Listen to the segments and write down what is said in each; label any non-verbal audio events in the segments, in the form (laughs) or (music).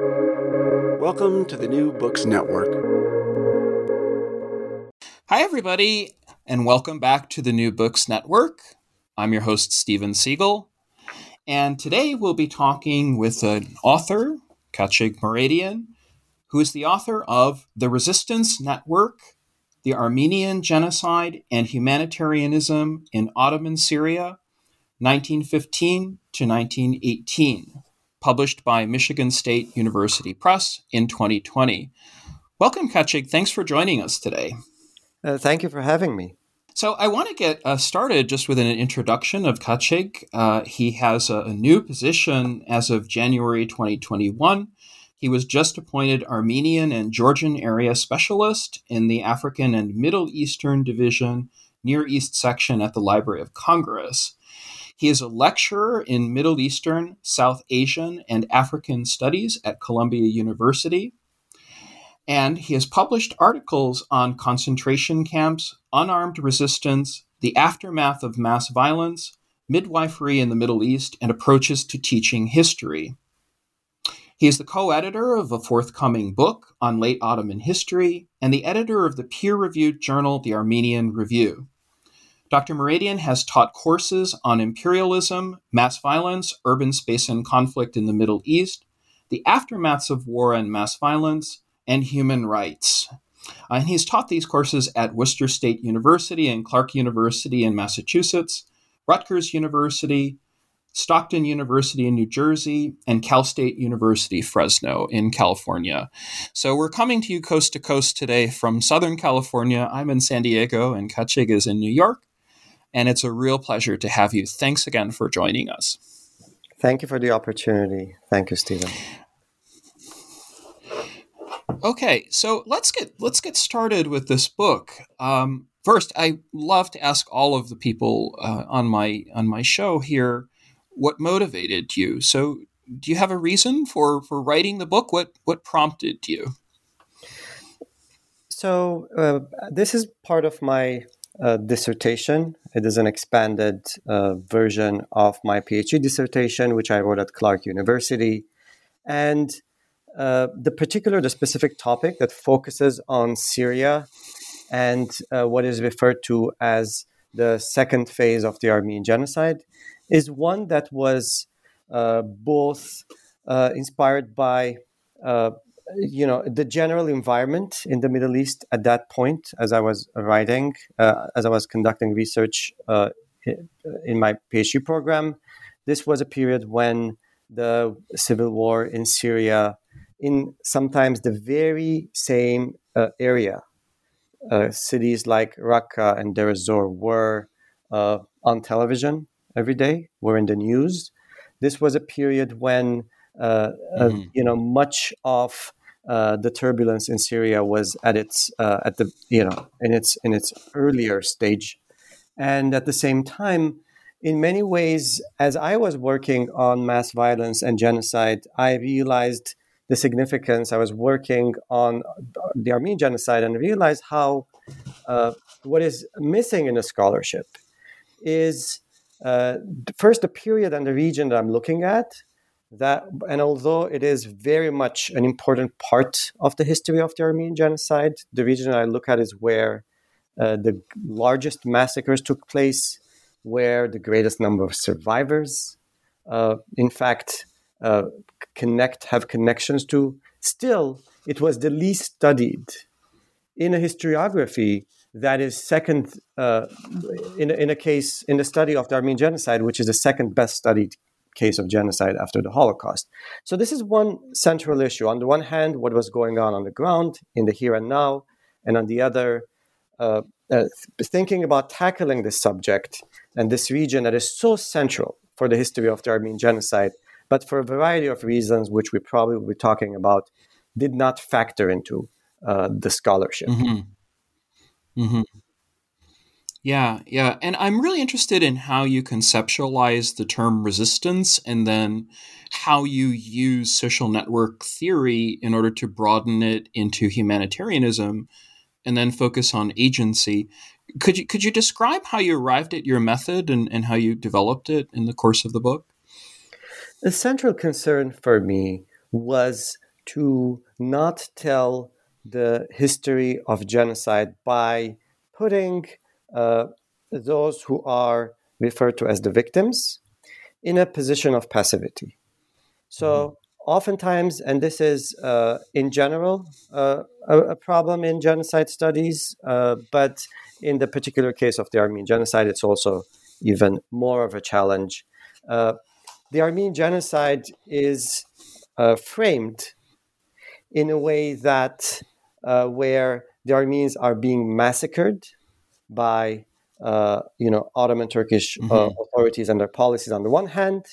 Welcome to the New Books Network. Hi, everybody, and welcome back to the New Books Network. I'm your host, Steven Siegel, and today we'll be talking with an author, Khatchig Mouradian, who is the author of The Resistance Network The Armenian Genocide and Humanitarianism in Ottoman Syria, 1915 to 1918 published by Michigan State University Press in 2020. Welcome, Khatchig. Thanks for joining us today. Uh, thank you for having me. So, I want to get uh, started just with an introduction of Khatchig. Uh, he has a, a, new position as of January 2021. He was just appointed Armenian and Georgian Area Specialist in the African and Middle Eastern Division Near East Section at the Library of Congress. He is a lecturer in Middle Eastern, South Asian, and African Studies at Columbia University. And he has published articles on concentration camps, unarmed resistance, the aftermath of mass violence, midwifery in the Middle East, and approaches to teaching history. He is the co editor of a forthcoming book on late Ottoman history and the editor of the peer reviewed journal The Armenian Review. Dr. Mouradian has taught courses on imperialism, mass violence, urban space and conflict in the Middle East, the aftermaths of war and mass violence, and human rights. Uh, and he's taught these courses at Worcester State University and Clark University in Massachusetts, Rutgers University, Stockton University in New Jersey, and Cal State University Fresno in California. So we're coming to you coast to coast today from Southern California. I'm in San Diego, and Khatchig is in New York and it's a real pleasure to have you. Thanks again for joining us. Thank you for the opportunity. Thank you, Stephen. Okay, so let's get let's get started with this book. Um, first, I love to ask all of the people uh, on my on my show here what motivated you. So, do you have a reason for for writing the book? What what prompted you? So, uh, this is part of my uh, dissertation. It is an expanded uh, version of my PhD dissertation, which I wrote at Clark University. And uh, the particular, the specific topic that focuses on Syria and uh, what is referred to as the second phase of the Armenian genocide is one that was uh, both uh, inspired by you know the general environment in the Middle East at that point, as I was writing, uh, as I was conducting research uh, in my PhD program, this was a period when the civil war in Syria, in sometimes the very same uh, area, uh, cities like Raqqa and Deir ez-Zor were uh, on television every day, were in the news. This was a period when mm-hmm. you know, much of uh, the turbulence in Syria was at its uh, at the you know in its in its earlier stage, and at the same time, in many ways, as I was working on mass violence and genocide, I realized the significance. I was working on the Armenian genocide and realized how uh, what is missing in the scholarship is uh, first the period and the region that I'm looking at that and although it is very much an important part of the history of the Armenian genocide, the region I look at is where uh, the largest massacres took place, where the greatest number of survivors, uh, in fact, uh, connect have connections to. Still, it was the least studied in a historiography that is second uh, in, in a case in the study of the Armenian genocide, which is the second best studied case of genocide after the Holocaust. So, this is one central issue. On the one hand, what was going on on the ground in the here and now, and on the other, uh, uh, thinking about tackling this subject and this region that is so central for the history of the Armenian genocide, but for a variety of reasons, which we probably will be talking about, did not factor into uh, the scholarship. Mm-hmm. Mm-hmm. Yeah, yeah. And I'm really interested in how you conceptualize the term resistance and then how you use social network theory in order to broaden it into humanitarianism and then focus on agency. Could you could you describe how you arrived at your method and, and how you developed it in the course of the book? The central concern for me was to not tell the history of genocide by putting those who are referred to as the victims in a position of passivity. So, mm-hmm. oftentimes, and this is uh, in general uh, a, a, problem in genocide studies, uh, but in the particular case of the Armenian genocide, it's also even more of a challenge. Uh, the Armenian genocide is uh, framed in a way that uh, where the Armenians are being massacred by uh, you know Ottoman Turkish uh, mm-hmm. authorities and their policies on the one hand,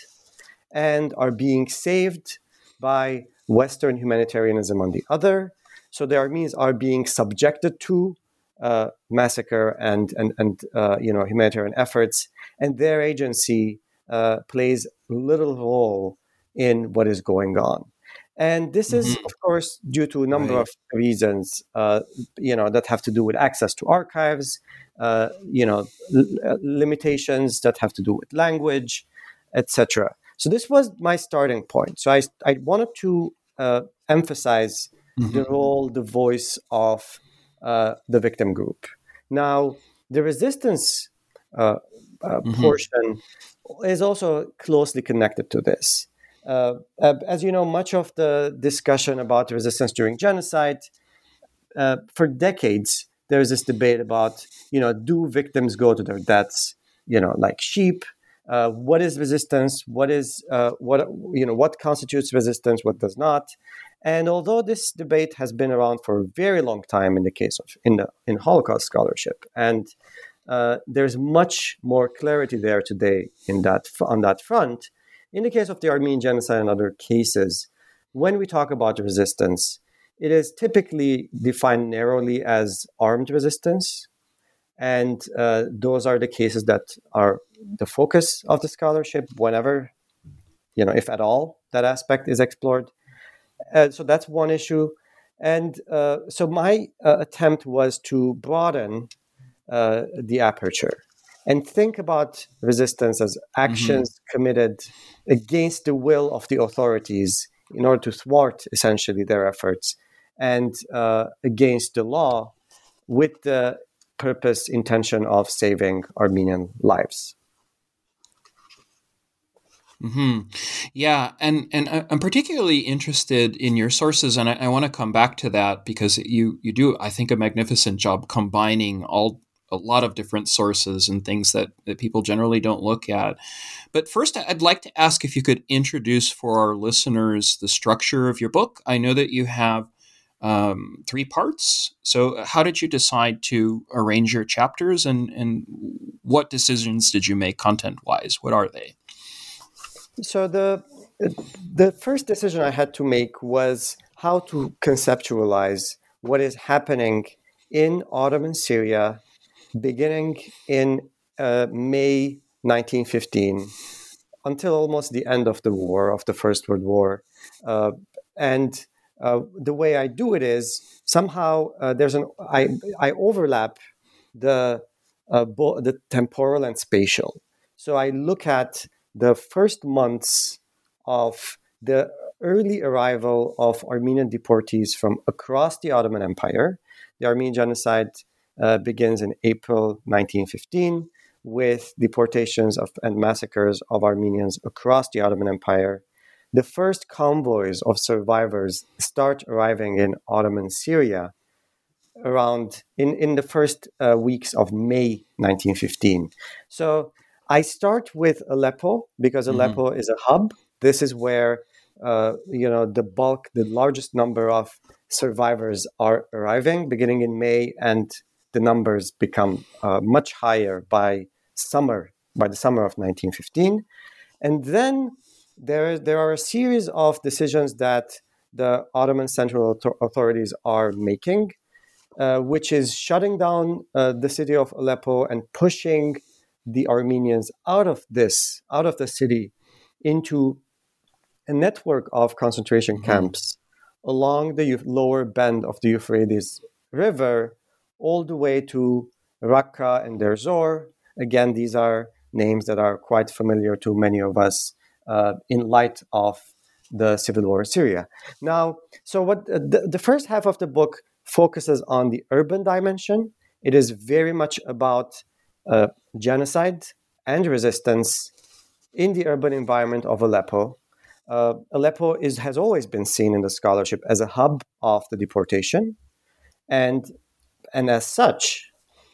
and are being saved by Western humanitarianism on the other. So the Armenians are being subjected to uh, massacre and and and uh, you know humanitarian efforts, and their agency uh, plays little role in what is going on. And this is, mm-hmm. of course, due to a number right. of reasons, uh, you know, that have to do with access to archives, uh, you know, l- limitations that have to do with language, etc. So this was my starting point. So I, I wanted to uh, emphasize mm-hmm. the role, the voice of uh, the victim group. Now, the resistance uh, uh, mm-hmm. portion is also closely connected to this. Uh, uh, as you know, much of the discussion about resistance during genocide, uh, for decades, there's this debate about, you know, do victims go to their deaths, you know, like sheep? Uh, what is resistance? What is uh, what you know? What constitutes resistance? What does not? And although this debate has been around for a very long time in the case of in the in Holocaust scholarship, and uh, there's much more clarity there today in that on that front. In the case of the Armenian genocide and other cases, when we talk about resistance, it is typically defined narrowly as armed resistance. And uh, those are the cases that are the focus of the scholarship whenever, you know, if at all, that aspect is explored. Uh, so that's one issue. And uh, so my uh, attempt was to broaden uh, the aperture and think about resistance as actions mm-hmm. committed against the will of the authorities in order to thwart essentially their efforts and uh, against the law with the purpose intention of saving armenian lives hmm Yeah, and and I'm particularly interested in your sources, and I, I want to come back to that because you you do I think a magnificent job combining all a lot of different sources and things that, that people generally don't look at. But first, I'd like to ask if you could introduce for our listeners the structure of your book. I know that you have um, three parts. So, how did you decide to arrange your chapters, and, and what decisions did you make content wise? What are they? So the the first decision I had to make was how to conceptualize what is happening in Ottoman Syria beginning in uh, May 1915 until almost the end of the war, of the First World War. Uh, and uh, the way I do it is somehow uh, there's an I, I overlap the uh, bo- the temporal and spatial. So I look at the first months of the early arrival of Armenian deportees from across the Ottoman Empire. The Armenian genocide uh, begins in April 1915 with deportations of, and massacres of Armenians across the Ottoman Empire. The first convoys of survivors start arriving in Ottoman Syria around in, in the first uh, weeks of May 1915. So I start with Aleppo because mm-hmm. Aleppo mm-hmm. is a hub. This is where uh, you know the bulk, the largest number of survivors are arriving, beginning in May and the numbers become uh, much higher by summer by the summer of 1915 and then there there are a series of decisions that the Ottoman central authorities are making uh, which is shutting down uh, the city of Aleppo and pushing the Armenians out of this out of the city into a network of concentration mm-hmm. camps along the lower bend of the Euphrates River all the way to Raqqa and Deir Zor. Again, these are names that are quite familiar to many of us uh, in light of the civil war in Syria. Now, so what uh, the, the first half of the book focuses on the urban dimension. It is very much about uh, genocide and resistance in the urban environment of Aleppo. Uh, Aleppo is, has always been seen in the scholarship as a hub of the deportation, and and as such,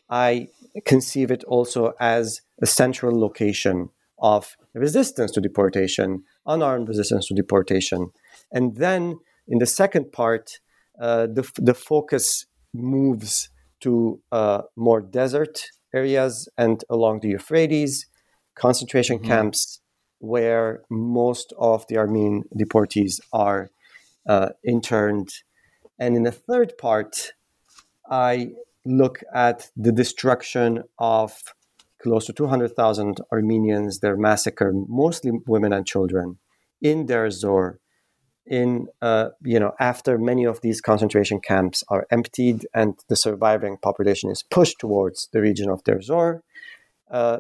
I conceive it also as a central location of resistance to deportation, unarmed resistance to deportation. And then in the second part, uh, the, the focus moves to uh, more desert areas and along the Euphrates, concentration mm-hmm. camps where most of the Armenian deportees are uh, interned. And in the third part, I look at the destruction of close to 200,000 Armenians. They're massacred, mostly women and children, in Deir Zor. In uh, you know, after many of these concentration camps are emptied and the surviving population is pushed towards the region of Deir Zor, uh,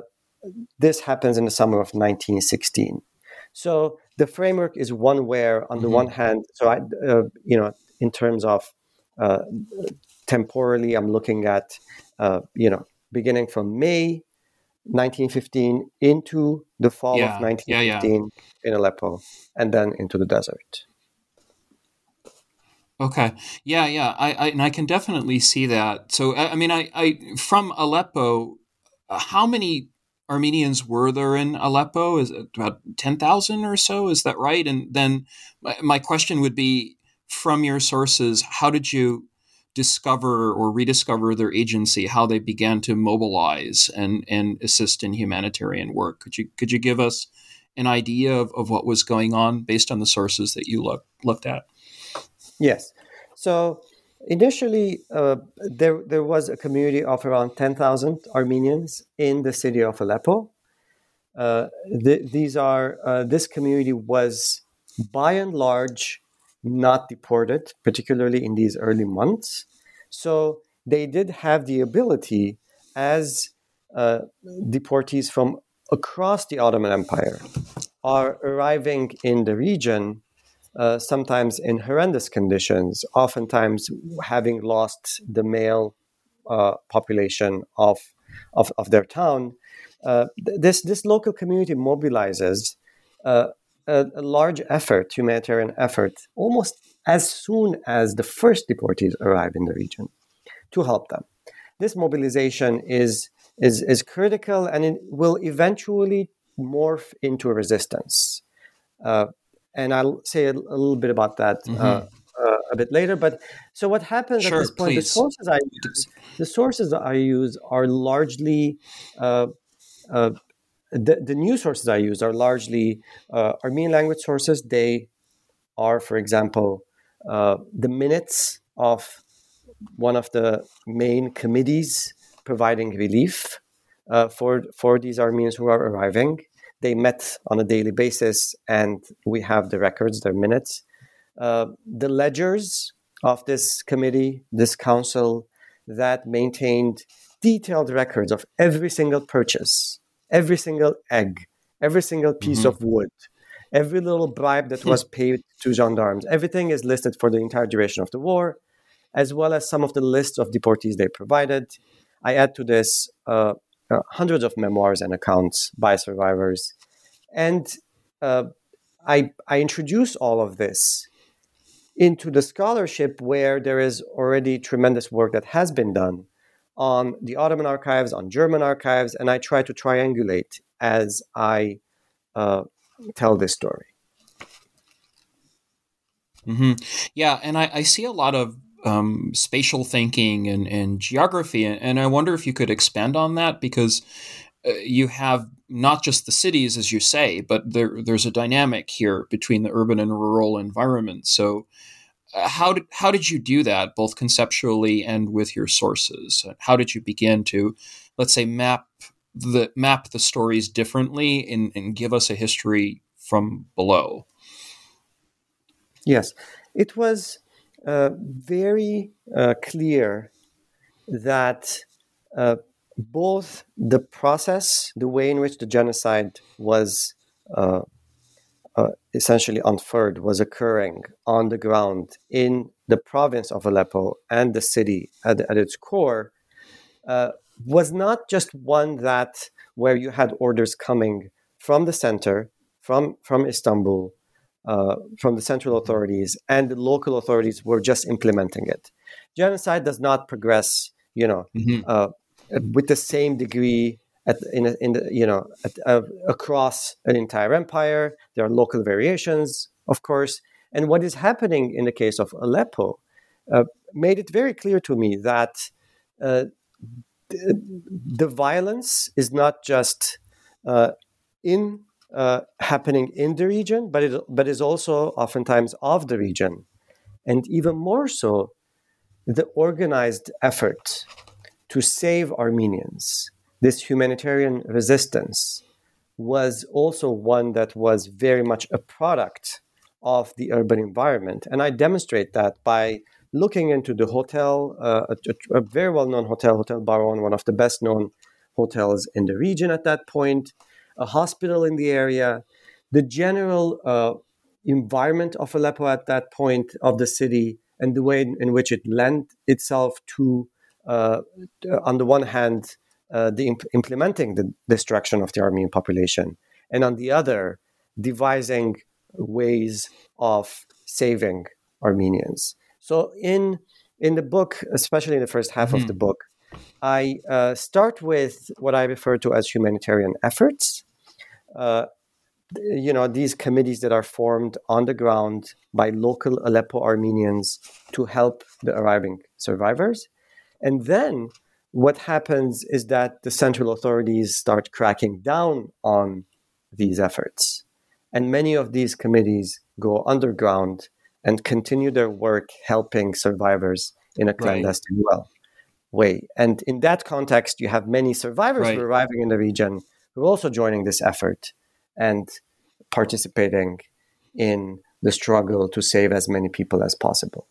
this happens in the summer of 1916. So the framework is one where, on the mm-hmm. one hand, so I, uh, you know, in terms of uh, temporally, I'm looking at, uh, you know, beginning from May 1915 into the fall yeah, of 1915 yeah, yeah. in Aleppo, and then into the desert. Okay. Yeah, yeah. I, I and I can definitely see that. So I, I mean, I, I from Aleppo, how many Armenians were there in Aleppo? Is it about ten thousand or so? Is that right? And then my, my question would be, from your sources, how did you discover or rediscover their agency, how they began to mobilize and, and assist in humanitarian work. Could you could you give us an idea of, of what was going on based on the sources that you look, looked at? Yes. So initially, uh, there there was a community of around ten thousand Armenians in the city of Aleppo. Uh, th- these are uh, this community was by and large not deported, particularly in these early months. So they did have the ability, as uh, deportees from across the Ottoman Empire are arriving in the region, uh, sometimes in horrendous conditions, oftentimes having lost the male uh, population of, of, of, their town. Uh, this, this local community mobilizes uh, a, a, large effort, humanitarian effort, almost as soon as the first deportees arrive in the region to help them. This mobilization is, is, is critical and it will eventually morph into resistance. Uh, and I'll say a, a, little bit about that uh, mm-hmm. uh, a bit later. But so what happens sure, at this point? Please. The sources I use, the sources I use are largely uh, uh, the, the new sources I use are largely uh, Armenian language sources. They are, for example, uh, the minutes of one of the main committees providing relief uh, for for these Armenians who are arriving. They met on a daily basis, and we have the records, their minutes. Uh, the ledgers of this committee, this council, that maintained detailed records of every single purchase every single egg, every single piece mm-hmm. of wood, every little bribe that was (laughs) paid to gendarmes. Everything is listed for the entire duration of the war, as well as some of the lists of deportees they provided. I add to this uh, uh, hundreds of memoirs and accounts by survivors. And uh, I, I introduce all of this into the scholarship where there is already tremendous work that has been done on the Ottoman archives, on German archives, and I try to triangulate as I uh, tell this story. Mm-hmm. Yeah, and I, I, see a lot of um, spatial thinking and, and geography, and, I wonder if you could expand on that because uh, you have not just the cities, as you say, but there, there's a dynamic here between the urban and rural environment. So, how did how did you do that both conceptually and with your sources? How did you begin to let's say map the map the stories differently and, and give us a history from below? Yes. It was uh, very uh, clear that uh, both the process the way in which the genocide was uh, essentially unfurled was occurring on the ground in the province of Aleppo and the city at, at its core uh, was not just one that where you had orders coming from the center, from from Istanbul, uh, from the central authorities, and the local authorities were just implementing it. Genocide does not progress, you know, mm-hmm. uh, with the same degree at, in, in the, you know at, uh, across an entire empire. There are local variations, of course, and what is happening in the case of Aleppo uh, made it very clear to me that uh, the, the, violence is not just uh, in uh, happening in the region, but it but is also oftentimes of the region, and even more so, the organized effort to save Armenians. This humanitarian resistance was also one that was very much a product of the urban environment, and I demonstrate that by looking into the hotel, uh, a, a, very well known hotel, Hotel Baron, one of the best known hotels in the region at that point, a hospital in the area, the general uh, environment of Aleppo at that point of the city, and the way in, in which it lent itself to, uh, on the one hand, uh, the imp- implementing the destruction of the Armenian population, and on the other, devising ways of saving Armenians. So in in the book, especially in the first half mm-hmm. of the book, I uh, start with what I refer to as humanitarian efforts, uh, you know, these committees that are formed on the ground by local Aleppo Armenians to help the arriving survivors. And then what happens is that the central authorities start cracking down on these efforts. And many of these committees go underground and continue their work helping survivors in a clandestine right. way. And in that context, you have many survivors right. who are arriving in the region who are also joining this effort and participating in the struggle to save as many people as possible.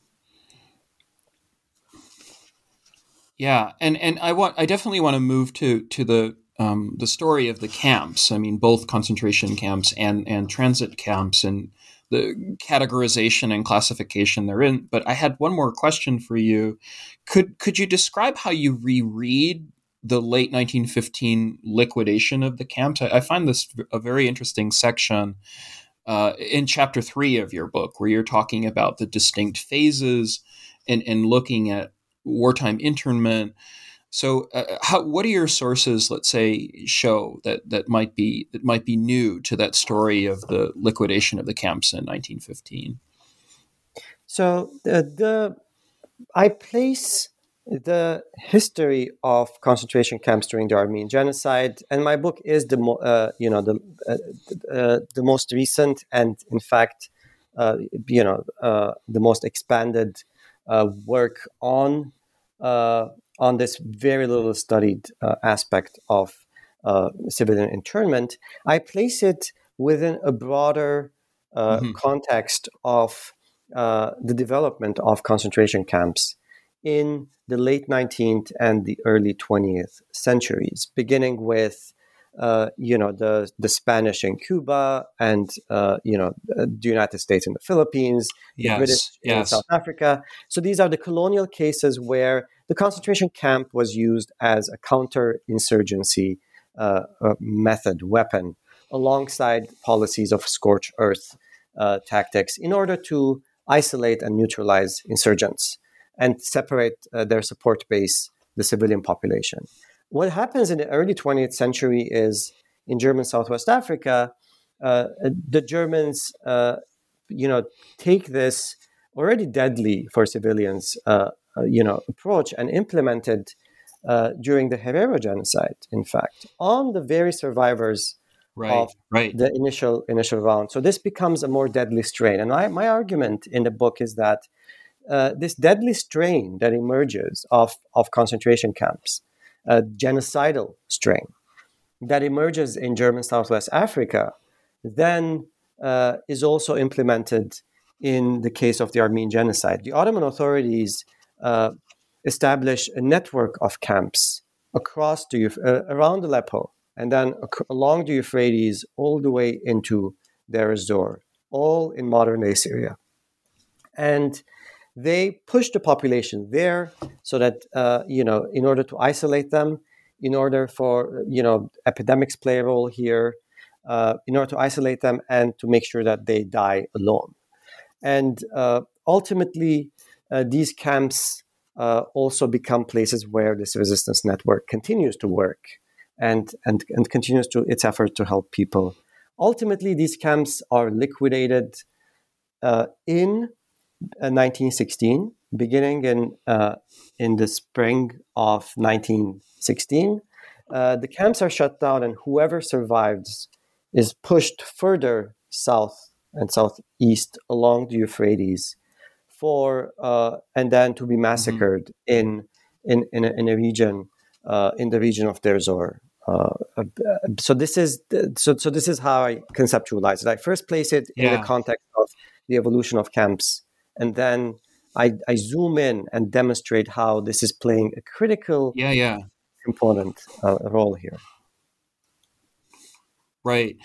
Yeah, and and I want I definitely want to move to to the um, the story of the camps. I mean, both concentration camps and and transit camps, and the categorization and classification they're in. But I had one more question for you. Could could you describe how you reread the late 1915 liquidation of the camps. I, I find this a very interesting section uh, in chapter three of your book, where you're talking about the distinct phases and, and looking at wartime internment. So, uh, how, what are your sources, let's say, show that that might be that might be new to that story of the liquidation of the camps in 1915? So the, the I place the history of concentration camps during the Armenian genocide, and my book is the mo- uh, you know the uh, uh, the most recent and in fact uh, you know uh, the most expanded uh, work on Uh, on this very little studied uh, aspect of uh, civilian internment. I place it within a broader mm-hmm. context of the development of concentration camps in the late 19th and the early 20th centuries, beginning with uh, you know the the Spanish in Cuba and uh, you know the United States in the Philippines, yes, the British yes. in South Africa. So these are the colonial cases where the concentration camp was used as a counter-insurgency uh, uh method weapon, alongside policies of scorched earth uh, tactics, in order to isolate and neutralize insurgents and separate uh, their support base, the civilian population. What happens in the early 20th century is in German Southwest Africa, uh, the Germans, uh, you know, take this already deadly for civilians, uh, uh, you know, approach and implement it uh, during the Herero genocide. In fact, on the very survivors right, of right. the initial initial round. So this becomes a more deadly strain. And I, my argument in the book is that uh, this deadly strain that emerges of, of concentration camps, a genocidal strain that emerges in German Southwest Africa, then uh, is also implemented in the case of the Armenian genocide. The Ottoman authorities uh, a network of camps across the uh, around Aleppo and then along the Euphrates all the way into Deir ez-Zor, all in modern day Syria. And they pushed the population there so that, uh, you know, in order to isolate them, in order for, you know, epidemics play a role here, uh, in order to isolate them and to make sure that they die alone. And uh, ultimately, uh, these camps uh, also become places where this resistance network continues to work and, and, and continues to its effort to help people. Ultimately, these camps are liquidated uh, in 1916, uh, beginning in, uh, in the spring of 1916. Uh, the camps are shut down, and whoever survives is pushed further south and southeast along the Euphrates for uh, and then to be mm-hmm. massacred mm-hmm. in in in a, in a region uh, in the region of Deir ez-Zor. Uh, so this is so so this is how I conceptualize it. I first place it in the context of the evolution of camps, and then I, I zoom in and demonstrate how this is playing a critical yeah yeah component uh, role here. Right.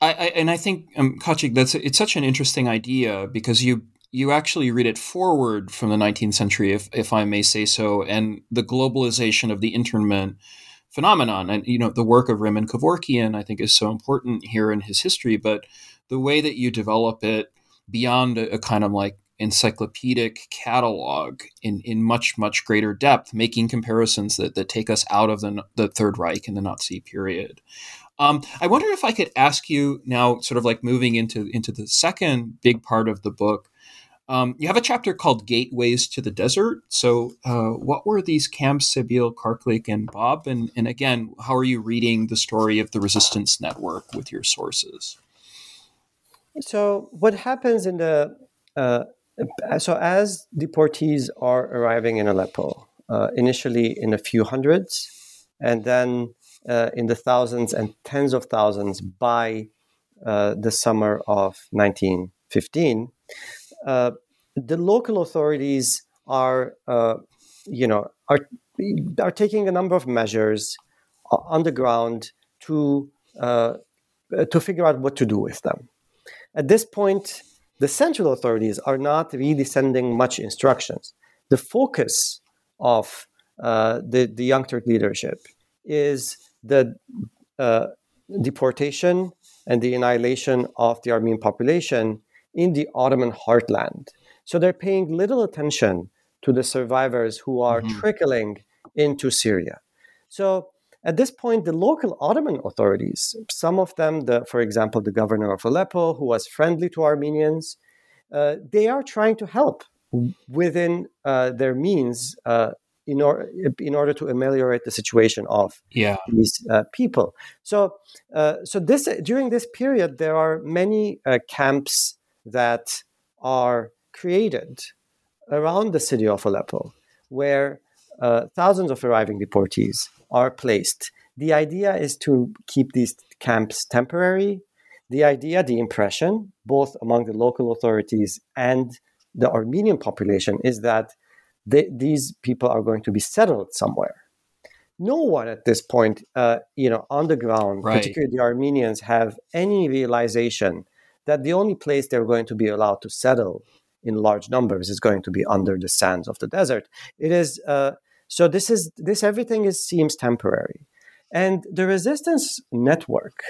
I, I, and I think um, Kachik, that's it's such an interesting idea because you you actually read it forward from the 19th century, if, if I may say so, and the globalization of the internment phenomenon. And, you know, the work of Raymond Kevorkian, I think, is so important here in his history, but the way that you develop it beyond a, a kind of like encyclopedic catalog in, in much, much greater depth, making comparisons that, that take us out of the, the Third Reich and the Nazi period. Um, I wonder if I could ask you now, sort of like moving into into the second big part of the book, um, you have a chapter called Gateways to the Desert. So, uh, what were these camps, Sebil, Karlik, and Bab? And, and again, how are you reading the story of the resistance network with your sources? So, what happens in the uh, so as deportees are arriving in Aleppo, uh, initially in a few hundreds, and then uh, in the thousands and tens of thousands by uh, the summer of 1915 uh, the local authorities are, uh, you know, are are taking a number of measures on the ground to uh, to figure out what to do with them. At this point, the central authorities are not really sending much instructions. The focus of uh, the the Young Turk leadership is the uh, deportation and the annihilation of the Armenian population in the Ottoman heartland. So they're paying little attention to the survivors who are mm-hmm. trickling into Syria. So at this point, the local Ottoman authorities, some of them, the, for example, the governor of Aleppo, who was friendly to Armenians, uh, they are trying to help within uh, their means uh, in, or, in order to ameliorate the situation of yeah. these uh, people. So, uh, so this during this period, there are many uh, camps that are created around the city of Aleppo, where uh, thousands of arriving deportees are placed. The idea is to keep these camps temporary. The idea, the impression, both among the local authorities and the Armenian population, is that they, these people are going to be settled somewhere. No one at this point, uh, you know, on the ground, right. particularly the Armenians, have any realization that the only place they're going to be allowed to settle in large numbers is going to be under the sands of the desert. It is uh, so. This is this everything is seems temporary, and the resistance network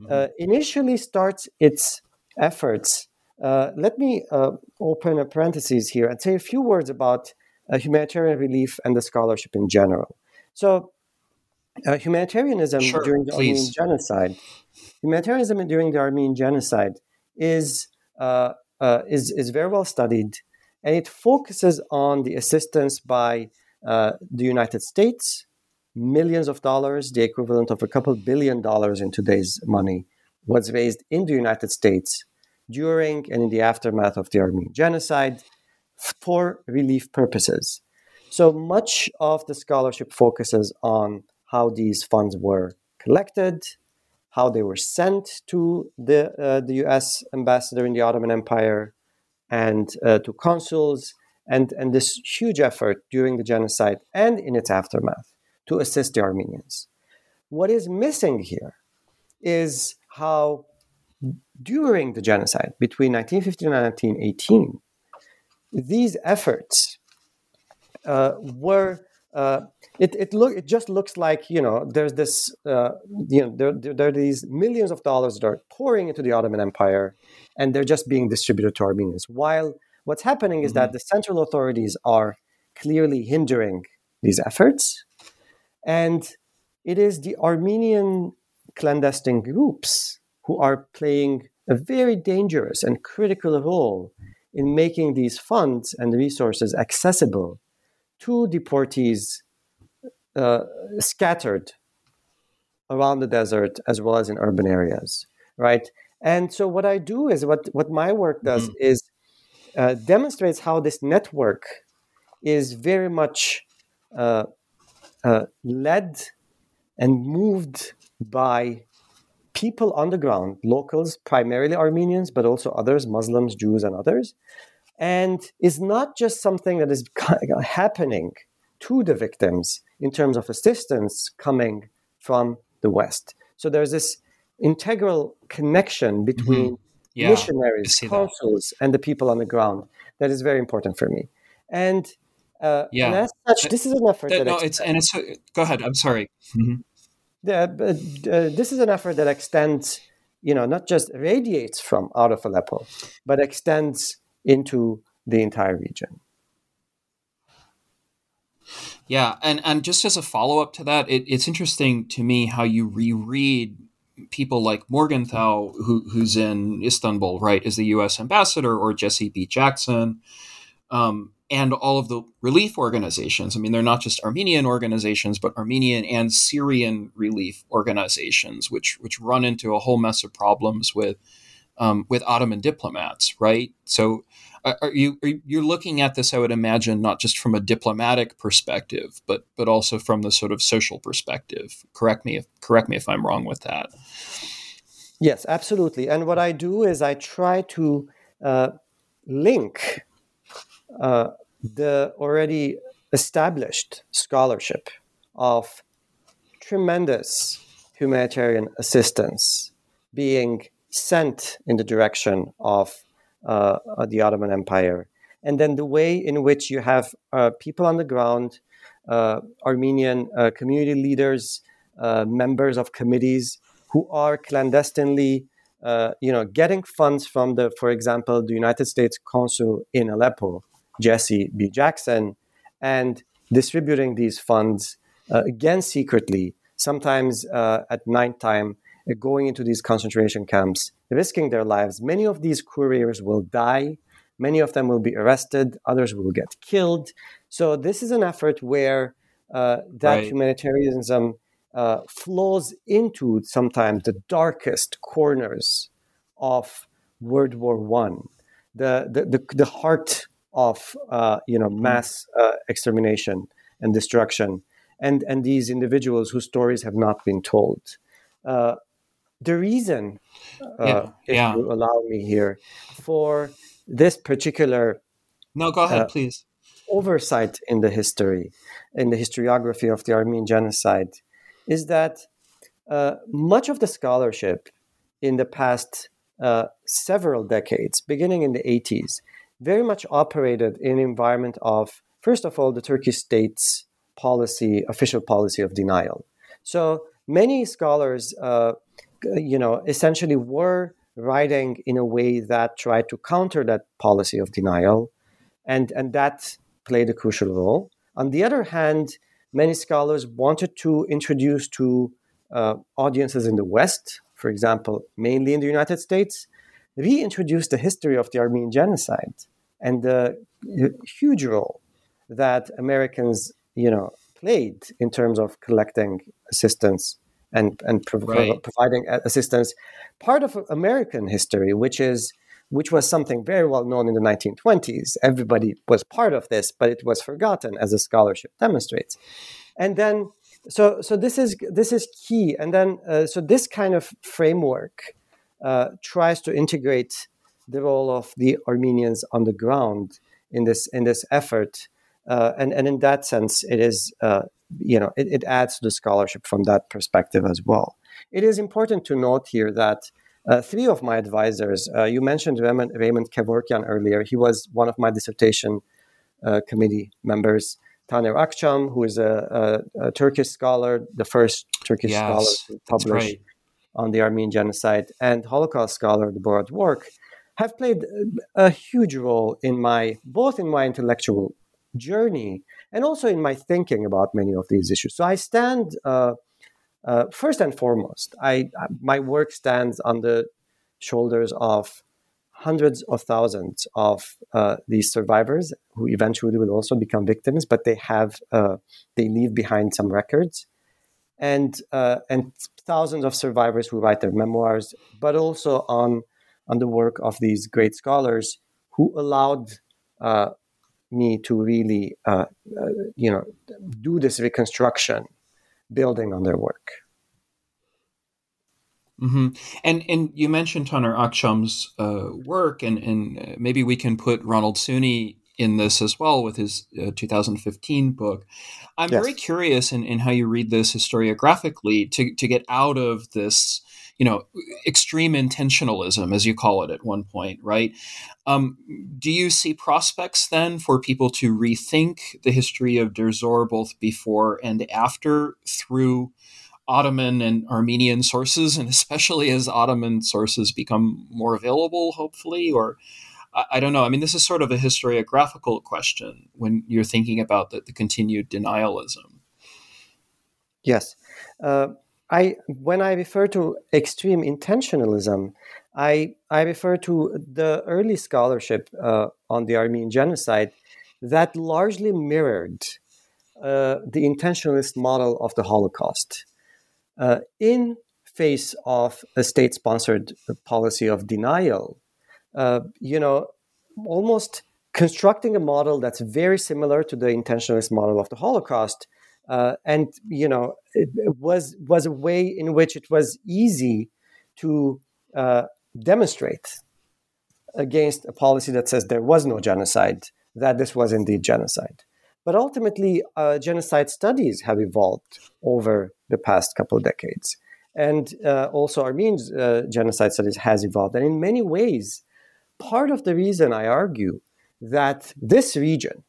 mm-hmm. uh, initially starts its efforts. Uh, let me uh, open a parenthesis here and say a few words about uh, humanitarian relief and the scholarship in general. So, uh, humanitarianism sure, during the Armenian genocide humanitarianism during the Armenian genocide is, uh, uh, is, is very well studied, and it focuses on the assistance by uh, the United States, millions of dollars, the equivalent of a couple billion dollars in today's money, was raised in the United States during and in the aftermath of the Armenian genocide for relief purposes. So much of the scholarship focuses on how these funds were collected, how they were sent to the, uh, the US ambassador in the Ottoman Empire and uh, to consuls, and, and this huge effort during the genocide and in its aftermath to assist the Armenians. What is missing here is how during the genocide between 1915 and 1918, these efforts uh, were uh, it it look it just looks like you know there's this uh, you know there, there, there, are these millions of dollars that are pouring into the Ottoman Empire, and they're just being distributed to Armenians. While what's happening mm-hmm. is that mm-hmm. the central authorities are clearly hindering these efforts, and it is the Armenian clandestine groups who are playing a very dangerous and critical role in making these funds and resources accessible to deportees uh, scattered around the desert as well as in urban areas, right? And so what I do is what what my work does mm-hmm. is uh, demonstrates how this network is very much uh, uh, led and moved by people on the ground, locals, primarily Armenians, but also others, Muslims, Jews, and others, and is not just something that is (laughs) happening to the victims in terms of assistance coming from the West. So there's this integral connection between mm-hmm. Yeah, missionaries, consuls, and the people on the ground that is very important for me. And uh, yeah, and as such, this is an effort. That, that no, it's and it's. Go ahead. I'm sorry. Mm-hmm the, uh, this is an effort that extends, you know, not just radiates from out of Aleppo, but extends into the entire region. Yeah, and and just as a follow up to that, it, it's interesting to me how you reread people like Morgenthau, who, who's in Istanbul, right, is the U.S. ambassador, or Jesse B. Jackson, um, and all of the relief organizations. I mean, they're not just Armenian organizations, but Armenian and Syrian relief organizations, which which run into a whole mess of problems with um, with Ottoman diplomats, right? So, are you are you looking at this? I would imagine not just from a diplomatic perspective, but but also from the sort of social perspective. Correct me if correct me if I'm wrong with that. Yes, absolutely. And what I do is I try to uh, link uh, the already established scholarship of tremendous humanitarian assistance being sent in the direction of uh, the Ottoman Empire. And then the way in which you have uh, people on the ground, uh, Armenian uh, community leaders, uh, members of committees who are clandestinely, uh, you know, getting funds from the, for example, the United States consul in Aleppo, Jesse B. Jackson, and distributing these funds uh, again secretly, sometimes uh, at nighttime, uh, going into these concentration camps, risking their lives. Many of these couriers will die. Many of them will be arrested. Others will get killed. So this is an effort where uh, that right. humanitarianism uh, flows into sometimes the darkest corners of World War One, the, the, the, the heart of uh, you know mm-hmm. mass uh, extermination and destruction, and and these individuals whose stories have not been told. Uh, the reason, uh, yeah. if yeah. you allow me here, for this particular no, go ahead, uh, please. Oversight in the history, in the historiography of the Armenian genocide, is that uh, much of the scholarship in the past several decades, beginning in the 80s, very much operated in an environment of, first of all, the Turkish state's policy, official policy of denial. So many scholars, uh, you know, essentially were writing in a way that tried to counter that policy of denial, and and that played a crucial role. On the other hand, many scholars wanted to introduce to uh, audiences in the West, for example, mainly in the United States, reintroduce the history of the Armenian genocide and the huge role that Americans, you know, played in terms of collecting assistance and and pro- right. providing assistance. Part of American history, which is which was something very well known in the 1920s. Everybody was part of this, but it was forgotten, as the scholarship demonstrates. And then, so so this is this is key. And then, uh, so this kind of framework uh, tries to integrate the role of the Armenians on the ground in this in this effort, uh, and and in that sense, it is uh, you know it, it, adds to the scholarship from that perspective as well. It is important to note here that uh, three of my advisors. Uh, you mentioned Raymond, Raymond Kevorkian earlier. He was one of my dissertation uh, committee members. Taner Akçam, who is a, a, a, Turkish scholar, the first Turkish yes, scholar to publish right. on the Armenian genocide, and Holocaust scholar Deborah Dwork, have played a huge role in my both in my intellectual journey and also in my thinking about many of these issues. So I stand uh, uh, first and foremost. I my work stands on the shoulders of hundreds of thousands of uh, these survivors who eventually will also become victims, but they have uh, they leave behind some records, and uh, and thousands of survivors who write their memoirs, but also on on the work of these great scholars who allowed uh, me to really uh, uh, you know do this reconstruction, building on their work. Mm-hmm. And and you mentioned Taner Akçam's uh, work, and and uh, maybe we can put Ronald Suny in this as well with his uh, 2015 book. I'm yes. very curious in, in how you read this historiographically to to get out of this, you know, extreme intentionalism as you call it at one point, right? Um, do you see prospects then for people to rethink the history of Deir Zor both before and after through Ottoman and Armenian sources, and especially as Ottoman sources become more available, hopefully, or I, I don't know. I mean, this is sort of a historiographical question when you're thinking about the, the continued denialism. Yes. Uh, I when I refer to extreme intentionalism, I I refer to the early scholarship uh, on the Armenian genocide that largely mirrored uh, the intentionalist model of the Holocaust. Uh, in face of a state-sponsored policy of denial, uh, you know, almost constructing a model that's very similar to the intentionalist model of the Holocaust, uh, and you know, it, was was a way in which it was easy to uh, demonstrate against a policy that says there was no genocide that this was indeed genocide. But ultimately, uh, genocide studies have evolved over the past couple of decades. And uh, also, Armenian uh, genocide studies has evolved. And in many ways, part of the reason I argue that this region,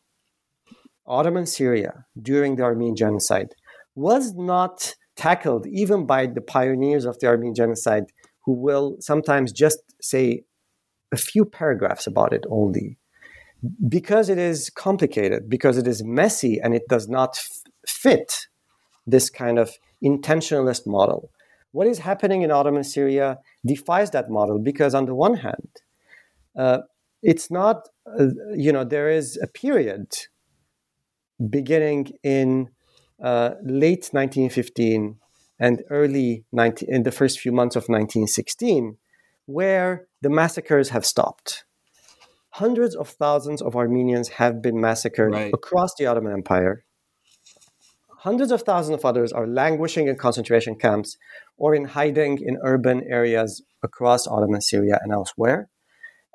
Ottoman Syria, during the Armenian genocide, was not tackled even by the pioneers of the Armenian genocide, who will sometimes just say a few paragraphs about it only because it is complicated, because it is messy, and it does not f- fit this kind of intentionalist model. What is happening in Ottoman Syria defies that model because, on the one hand, uh, it's not, uh, you know, there is a period beginning in uh, late 1915 and early 19, in the first few months of 1916 where the massacres have stopped hundreds of thousands of Armenians have been massacred right. across the Ottoman Empire. Hundreds of thousands of others are languishing in concentration camps or in hiding in urban areas across Ottoman Syria and elsewhere.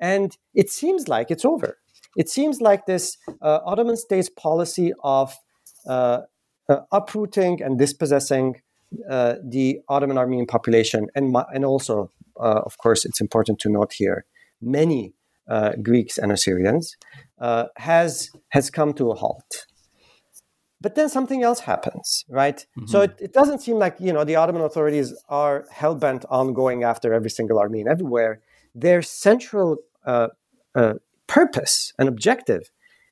And it seems like it's over. It seems like this uh, Ottoman state's policy of uh, uh, uprooting and dispossessing uh, the Ottoman Armenian population, and, and also, uh, of course, it's important to note here, many uh, Greeks and Assyrians, uh, has has come to a halt. But then something else happens, right? Mm-hmm. So it, it doesn't seem like you know the Ottoman authorities are hell bent on going after every single Armenian everywhere. Their central uh, uh, purpose and objective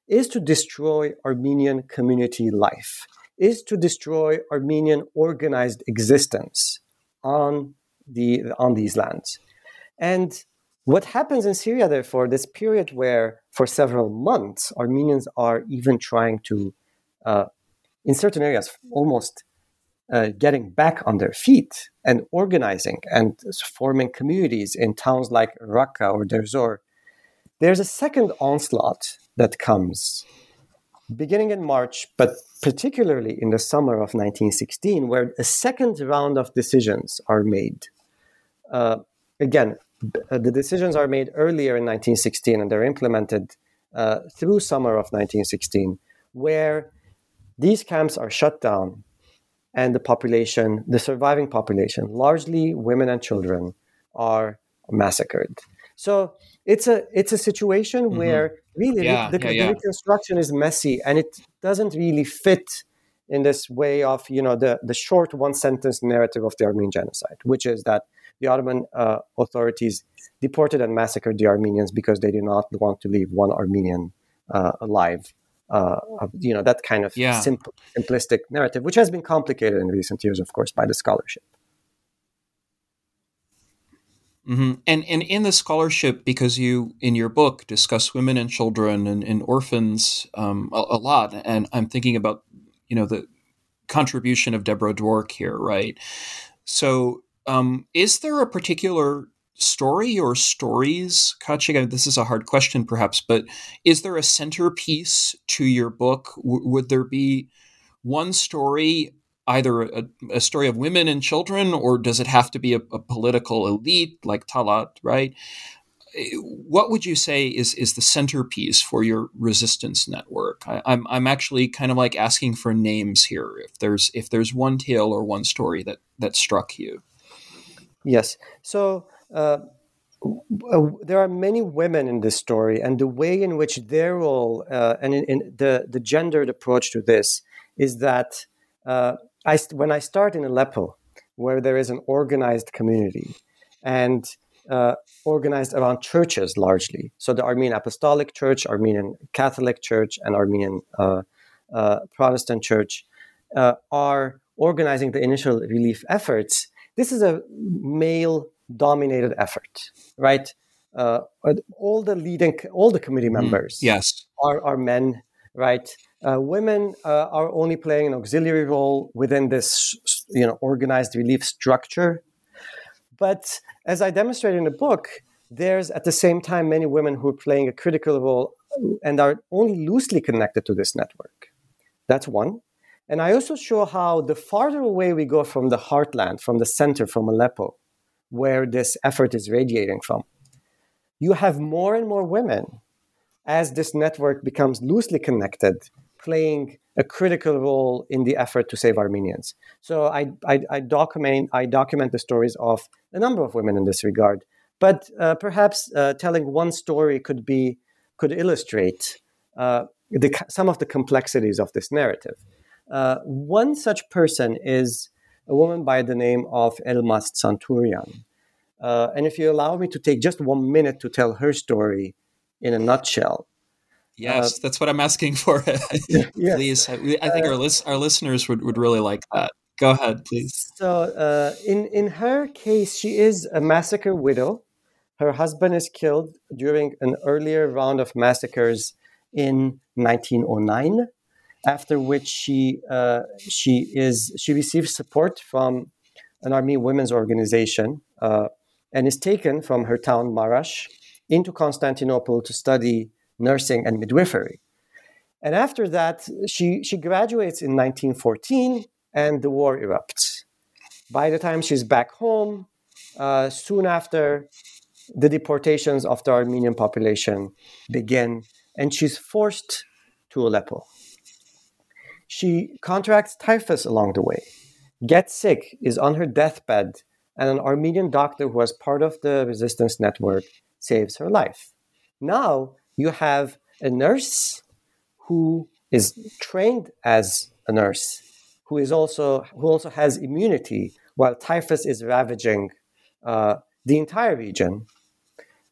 is to destroy Armenian community life, is to destroy Armenian organized existence on the on these lands, and what happens in Syria, therefore, this period where for several months Armenians are even trying to, uh, in certain areas, almost uh, getting back on their feet and organizing and forming communities in towns like Raqqa or Deir Zor, there's a second onslaught that comes beginning in March, but particularly in the summer of 1916, where a second round of decisions are made. Uh, again, the decisions are made earlier in 1916 and they're implemented uh, through summer of 1916, where these camps are shut down and the population, the surviving population, largely women and children, are massacred. So it's a it's a situation mm-hmm. where really yeah, the, the, yeah, yeah. reconstruction is messy and it doesn't really fit in this way of you know the the short one sentence narrative of the Armenian genocide, which is that the Ottoman uh, authorities deported and massacred the Armenians because they did not want to leave one Armenian uh, alive. Uh, you know that kind of simple, simplistic narrative, which has been complicated in recent years, of course, by the scholarship. Mm-hmm. And and in the scholarship, because you in your book discuss women and children and, and orphans um, a, a, lot, and I'm thinking about you know the contribution of Deborah Dwork here, right? So, um, is there a particular story or stories, Khatchig? This is a hard question, perhaps, but is there a centerpiece to your book? W- would there be one story either a, a, story of women and children, or does it have to be a, a, political elite like Talat, right? What would you say is is the centerpiece for your resistance network? I, I'm I'm actually kind of like asking for names here. If there's if there's one tale or one story that that struck you. Yes. So. Uh, there are many women in this story, and the way in which their role uh, and in, in, the the gendered approach to this is that uh, I, when I start in Aleppo, where there is an organized community and uh, organized around churches largely, so the Armenian Apostolic Church, Armenian Catholic Church, and Armenian uh, uh, Protestant Church uh, are organizing the initial relief efforts. This is a male dominated effort, right? Uh, all the leading, all the committee mm-hmm. members mm, yes. are, are men, right? Uh, women uh, are only playing an auxiliary role within this, you know, organized relief structure. But as I demonstrate in the book, there's at the same time many women who are playing a critical role and are only loosely connected to this network. That's one. And I also show how the farther away we go from the heartland, from the center, from Aleppo, where this effort is radiating from, you have more and more women as this network becomes loosely connected playing a critical role in the effort to save Armenians. So I, I, I document I document the stories of a number of women in this regard. But uh, perhaps uh, telling one story could be could illustrate uh, the, some of the complexities of this narrative. Uh, one such person is a woman by the name of Elmas Tsanturian. Uh, and if you allow me to take just one minute to tell her story in a nutshell, Yes, uh, that's what I'm asking for. (laughs) please, I think uh, our lis- our listeners would, would really like that. Go ahead, please. So, uh, in in her case, she is a massacre widow. Her husband is killed during an earlier round of massacres in 1909. After which she uh, she is she receives support from an army women's organization uh, and is taken from her town Marash into Constantinople to study nursing and midwifery. And after that, she, she graduates in 1914 and the war erupts. By the time she's back home, uh, soon after, the deportations of the Armenian population begin, and she's forced to Aleppo. She contracts typhus along the way, gets sick, is on her deathbed, and an Armenian doctor who was part of the resistance network saves her life. Now you have a nurse who is trained as a nurse, who is also who also has immunity while typhus is ravaging uh, the entire region,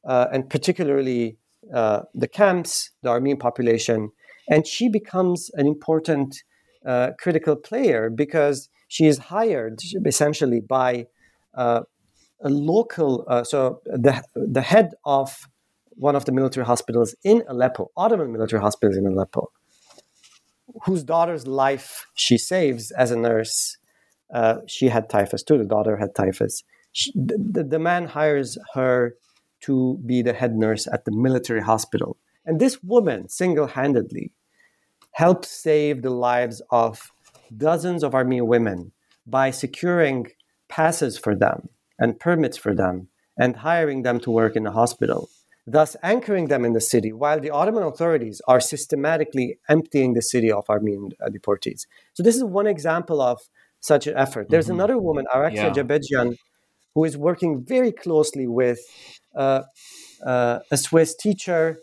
uh, and particularly uh, the camps, the Armenian population, and she becomes an important uh, critical player because she is hired essentially by uh, a local. Uh, so the the head of one of the military hospitals in Aleppo, Ottoman military hospitals in Aleppo, whose daughter's life she saves as a nurse. Uh, she had typhus too. The daughter had typhus. She, the, the man hires her to be the head nurse at the military hospital. And this woman single handedly helped save the lives of dozens of Armenian women by securing passes for them and permits for them and hiring them to work in the hospital thus anchoring them in the city, while the Ottoman authorities are systematically emptying the city of Armenian uh, deportees. So this is one example of such an effort. There's mm-hmm. another woman, Araxia yeah. Jabedjian, who is working very closely with uh, uh, a Swiss teacher,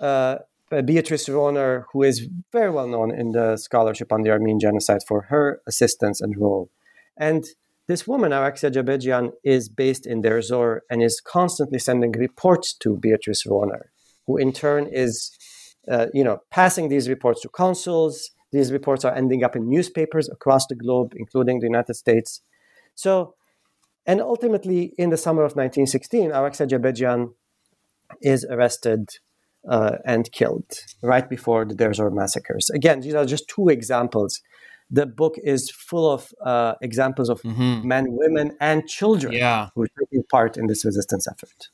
uh, Beatrice Rohner, who is very well known in the scholarship on the Armenian genocide for her assistance and role. And this woman, Araxia Cebecian, is based in Deir Zor and is constantly sending reports to Beatrice Rohner, who in turn is, uh, you know, passing these reports to consuls. These reports are ending up in newspapers across the globe, including the United States. So, and ultimately, in the summer of 1916, Araxia Cebecian is arrested uh, and killed right before the Deir Zor massacres. Again, these are just two examples the book is full of uh, examples of mm-hmm. men, women, and children yeah. who are taking part in this resistance effort.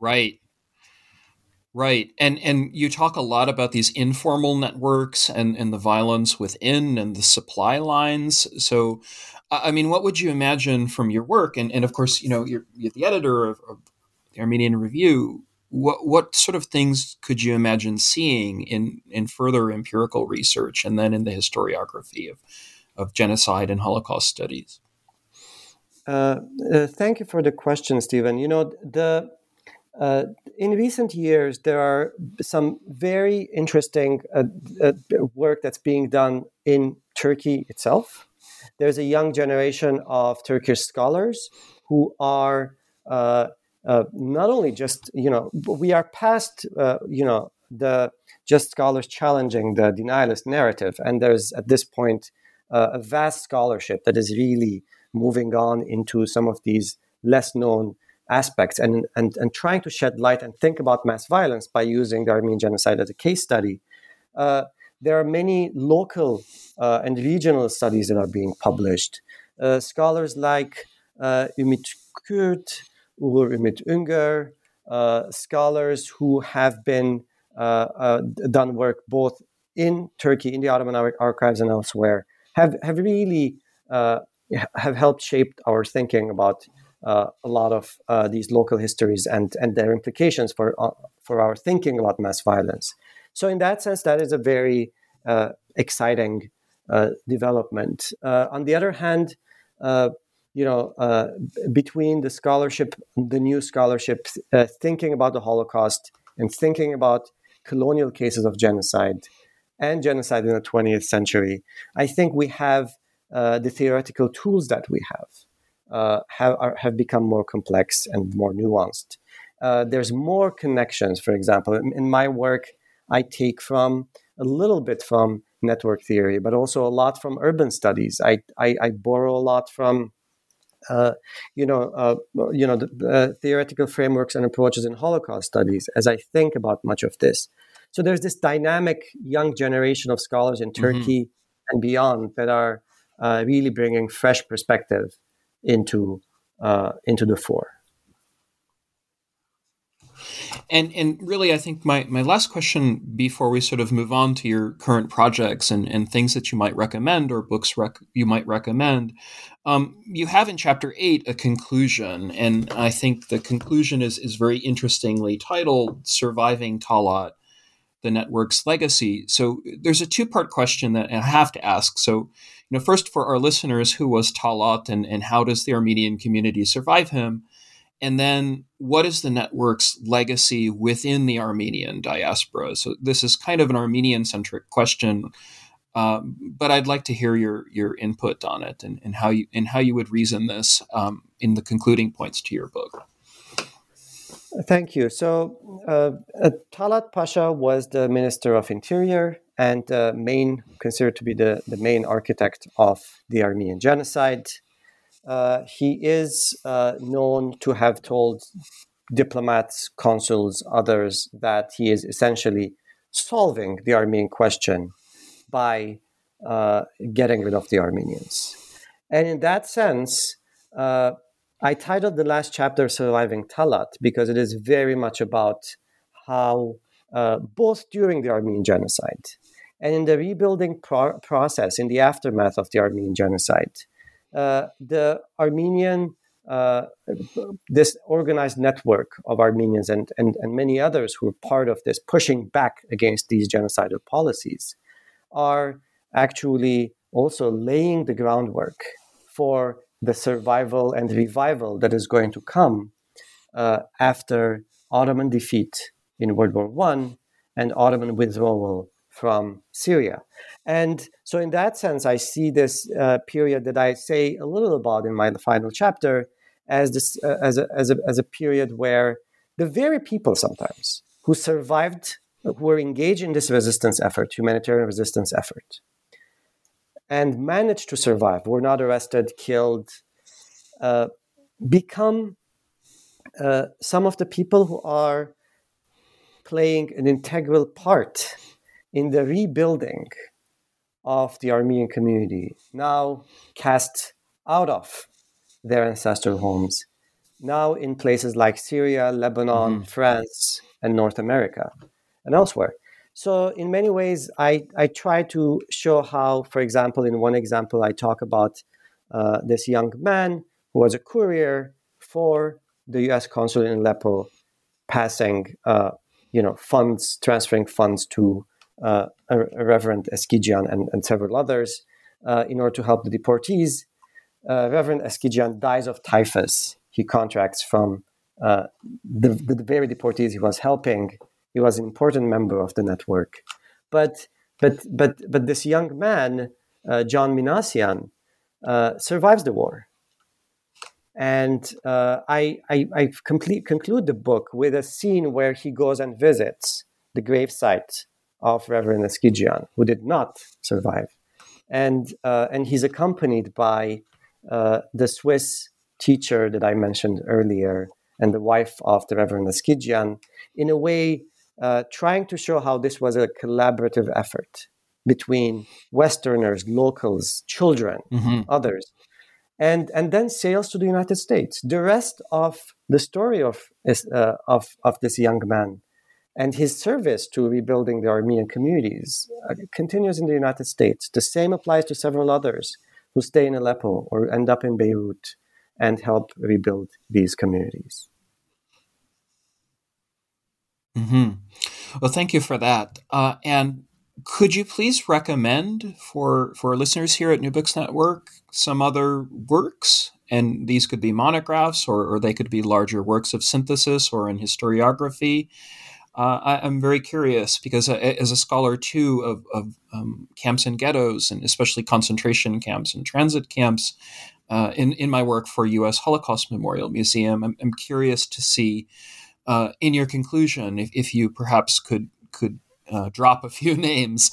Right. Right. And and you talk a lot about these informal networks and, and the violence within and the supply lines. So I mean, what would you imagine from your work? And and of course, you know, you're, you're the editor of, of the Armenian Review what what sort of things could you imagine seeing in in further empirical research and then in the historiography of of genocide and Holocaust studies? Uh, uh, thank you for the question, Stephen. You know the. Uh, in recent years, there are some very interesting uh, uh, work that's being done in Turkey itself. There's a young generation of Turkish scholars who are uh, not only just you know we are past uh, you know the just scholars challenging the denialist narrative, and there's at this point uh, a vast scholarship that is really moving on into some of these less known aspects and, and, and trying to shed light and think about mass violence by using the Armenian genocide as a case study. Uh, there are many local uh, and regional studies that are being published. Uh, scholars like uh, Ümit Kürt, Uğur Ümit Üngör, uh, scholars who have been uh, uh, done work both in Turkey, in the Ottoman archives, and elsewhere, have have really uh, have helped shape our thinking about uh, a lot of uh, these local histories and and their implications for for our thinking about mass violence. So, in that sense, that is a very exciting development. on the other hand, you know, uh, between the scholarship, the new scholarship, uh, thinking about the Holocaust and thinking about colonial cases of genocide and genocide in the 20th century, I think we have uh, the theoretical tools that we have uh, have, are, have become more complex and more nuanced. Uh, there's more connections, for example. In, my work, I take from a little bit from network theory, but also a lot from urban studies. I, I, I borrow a lot from you know, uh, you know, the uh, theoretical frameworks and approaches in Holocaust studies as I think about much of this. So there's this dynamic young generation of scholars in mm-hmm. Turkey mm-hmm. and beyond that are uh, really bringing fresh perspective into uh, into the fore. And and really, I think my, my last question before we sort of move on to your current projects and, and things that you might recommend or books rec- you might recommend, um, you have in chapter eight a conclusion, and I think the conclusion is is very interestingly titled "Surviving Talat." the network's legacy. So there's a two part question that I have to ask. So, you know, first for our listeners, who was Talat and, and how does the Armenian community survive him? And then what is the network's legacy within the Armenian diaspora? So this is kind of an Armenian centric question, um, but I'd like to hear your your input on it and, and how you and how you would reason this um, in the concluding points to your book. Thank you. So uh, uh, Talat Pasha was the Minister of Interior and uh, main considered to be the, the main architect of the Armenian genocide. Uh, he is uh, known to have told diplomats, consuls, others that he is essentially solving the Armenian question by uh, getting rid of the Armenians. And in that sense, uh, I titled the last chapter Surviving Talat because it is very much about how, uh, both during the Armenian genocide and in the rebuilding pro- process in the aftermath of the Armenian genocide, the Armenian, uh, this organized network of Armenians and, and, and many others who are part of this pushing back against these genocidal policies are actually also laying the groundwork for the survival and revival that is going to come uh, after Ottoman defeat in World War One and Ottoman withdrawal from Syria. And so, in that sense, I see this uh, period that I say a little about in my final chapter as, this, uh, as, a, as, a, as a period where the very people sometimes who survived, who were engaged in this resistance effort, humanitarian resistance effort, and managed to survive, were not arrested, killed, uh, become uh, some of the people who are playing an integral part in the rebuilding of the Armenian community, now cast out of their ancestral homes, now in places like Syria, Lebanon, mm-hmm. France, and North America, and elsewhere. So, in many ways, I, I try to show how, for example, in one example, I talk about uh, this young man who was a courier for the U.S. consulate in Aleppo, passing, uh, you know, funds, transferring funds to uh, Reverend Eskijian and, and several others uh, in order to help the deportees. Uh, Reverend Eskijian dies of typhus. He contracts from uh, the, the very deportees he was helping he was an important member of the network. But but but but this young man, uh, John Minassian, uh, survives the war. And uh, I, I, I complete, conclude the book with a scene where he goes and visits the gravesite of Reverend Eskijian, who did not survive. And, uh, and he's accompanied by uh, the Swiss teacher that I mentioned earlier and the wife of the Reverend Eskijian in a way uh, trying to show how this was a collaborative effort between Westerners, locals, children, mm-hmm. others, and and then sails to the United States. The rest of the story of uh, of of this young man and his service to rebuilding the Armenian communities uh, continues in the United States. The same applies to several others who stay in Aleppo or end up in Beirut and help rebuild these communities. Mm-hmm. Well, thank you for that. Uh, and could you please recommend for for listeners here at New Books Network some other works? And these could be monographs, or, or they could be larger works of synthesis, or in historiography. Uh, I, am very curious because uh, as a scholar too of, of um, camps and ghettos, and especially concentration camps and transit camps, uh, in in my work for U.S. Holocaust Memorial Museum, I'm, I'm curious to see uh, in your conclusion, if, if you perhaps could could uh, drop a few (laughs) names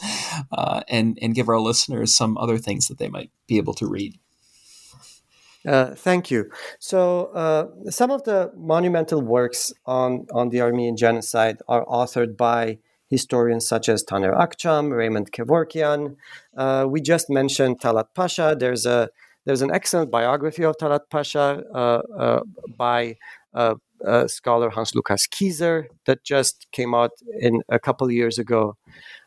uh, and and give our listeners some other things that they might be able to read. Uh, thank you. So, uh, some of the monumental works on, on the Armenian genocide are authored by historians such as Taner Akçam, Raymond Kevorkian. Uh, we just mentioned Talat Pasha. There's a there's an excellent biography of Talat Pasha by uh, scholar Hans Lukas Kieser that just came out in a couple years ago.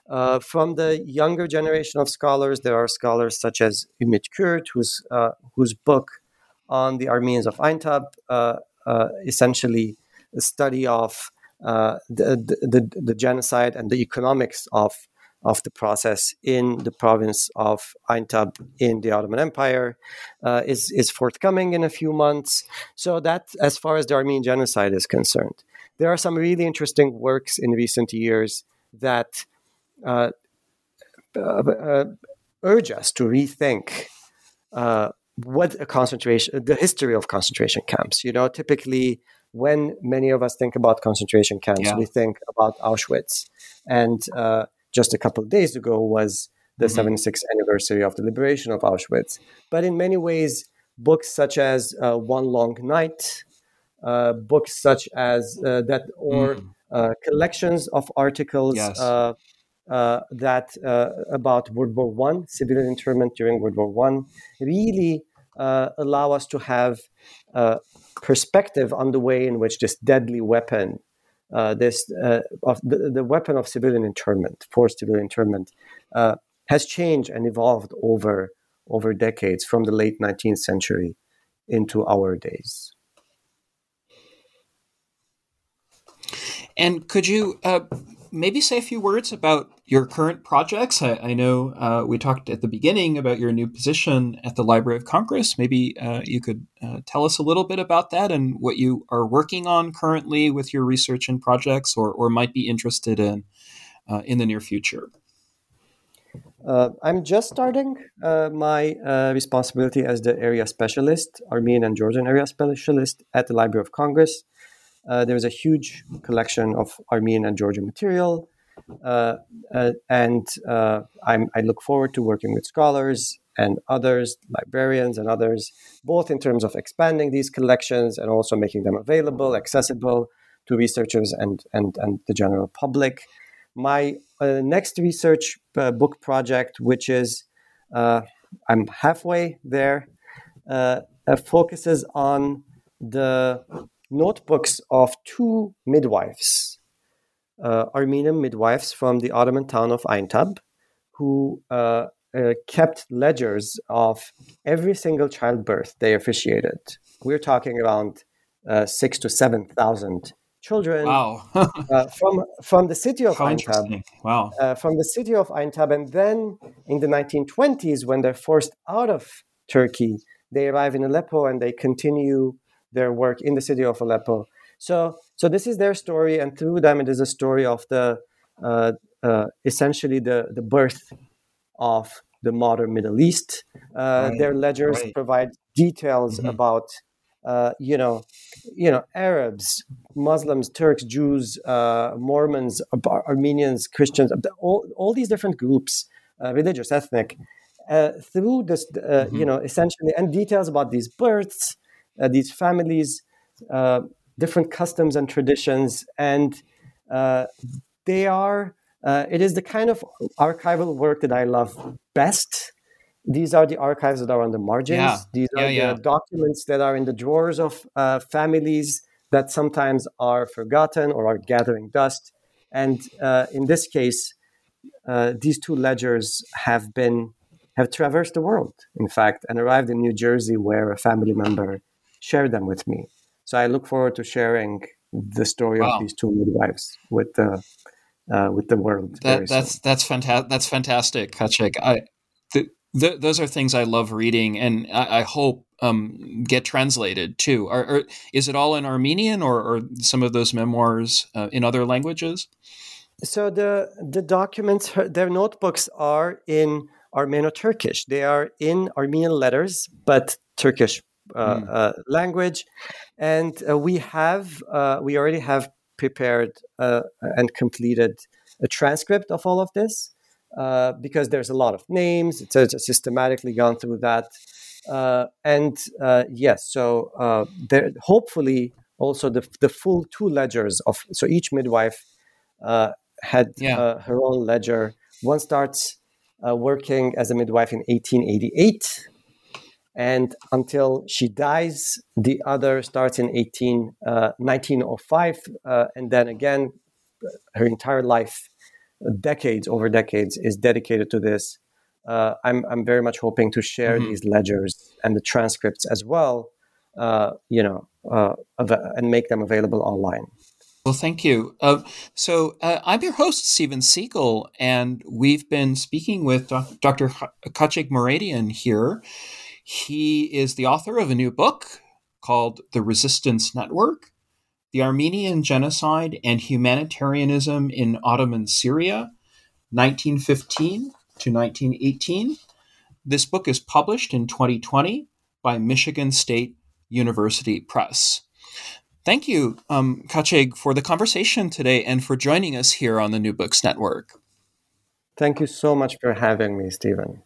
Uh, from the younger generation of scholars, there are scholars such as Ümit Kürt, whose uh, whose book on the Armenians of Aintab uh, uh, essentially a study of uh, the, the, the genocide and the economics of of the process in the province of Aintab in the Ottoman Empire is, is forthcoming in a few months. So, that as far as the Armenian genocide is concerned, there are some really interesting works in recent years that uh, uh urge us to rethink uh, what a concentration, the history of concentration camps. You know, typically when many of us think about concentration camps, yeah. we think about Auschwitz. And uh, just a couple of days ago was the mm-hmm. 76th anniversary of the liberation of Auschwitz. But in many ways, books such as uh, One Long Night, uh, books such as uh, that, or mm. collections of articles yes. Uh, uh, that about World War One, civilian internment during World War One, really allow us to have perspective on the way in which this deadly weapon uh, this uh, of the, the, weapon of civilian internment, forced civilian internment, uh, has changed and evolved over over decades from the late 19th century into our days. And could you uh, maybe say a few words about your current projects. I, I know uh, we talked at the beginning about your new position at the Library of Congress. Maybe uh, you could uh, tell us a little bit about that and what you are working on currently with your research and projects, or, or might be interested in uh, in the near future. Uh, I'm just starting uh, my responsibility as the area specialist, Armenian and Georgian area specialist at the Library of Congress. Uh, there's a huge collection of Armenian and Georgian material, uh, uh, and i look forward to working with scholars and others, librarians and others, both in terms of expanding these collections and also making them available, accessible to researchers and, and, and the general public. My uh, next research uh, book project, which is uh, I'm halfway there, uh, uh, focuses on the notebooks of two midwives, uh, Armenian midwives from the Ottoman town of Aintab, who kept ledgers of every single childbirth they officiated. We're talking around six to seven thousand children wow. uh, from from the city of (laughs) How Aintab. Wow. Uh, from the city of Aintab, and then in the 1920s, when they're forced out of Turkey, they arrive in Aleppo and they continue their work in the city of Aleppo. So, so this is their story, and through them, it is a story of the uh, uh essentially the the birth of the modern Middle East. Uh, right. Their ledgers right. provide details mm-hmm. about uh, you know, you know, Arabs, Muslims, Turks, Jews, uh, Mormons, Armenians, Christians, all, all these different groups, uh, religious, ethnic, uh, through this, uh, mm-hmm. you know, essentially, and details about these births, these families, different customs and traditions, and they are. it is the kind of archival work that I love best these are the archives that are on the margins. Yeah. These are yeah, the documents that are in the drawers of uh, families that sometimes are forgotten or are gathering dust. And uh, in this case, uh, these two ledgers have been have traversed the world, in fact, and arrived in New Jersey, where a family member shared them with me. So I look forward to sharing the story wow. of these two midwives with the uh, with the world. That, that's soon. that's fantastic. That's fantastic, Khatchig. I the, th- those are things I love reading, and I, I hope um, get translated too. Are, are, is it all in Armenian, or, or some of those memoirs uh, in other languages? So the the documents, their notebooks are in Armeno-Turkish. They are in Armenian letters, but Turkish mm. uh, language, and uh, we have uh, we already have prepared uh, and completed a transcript of all of this. Uh, because there's a lot of names. It's, it's systematically gone through that. Uh, and uh, yes, so uh, there, hopefully also the, the full two ledgers of, so each midwife uh, had yeah. her own ledger. One starts working as a midwife in 1888 and until she dies, the other starts in 18, uh, 1905, uh, and then again, her entire life decades over decades is dedicated to this. Uh, I'm, I'm very much hoping to share mm-hmm. these ledgers and the transcripts as well, uh, you know, uh, and make them available online. Well, thank you. Uh, so uh, I'm your host, Steven Siegel, and we've been speaking with Dr. Khatchig Mouradian here. He is the author of a new book called The Resistance Network the Armenian Genocide and Humanitarianism in Ottoman Syria, 1915 to 1918. This book is published in 2020 by Michigan State University Press. Thank you, um, Khatchig, for the conversation today and for joining us here on the New Books Network. Thank you so much for having me, Steven.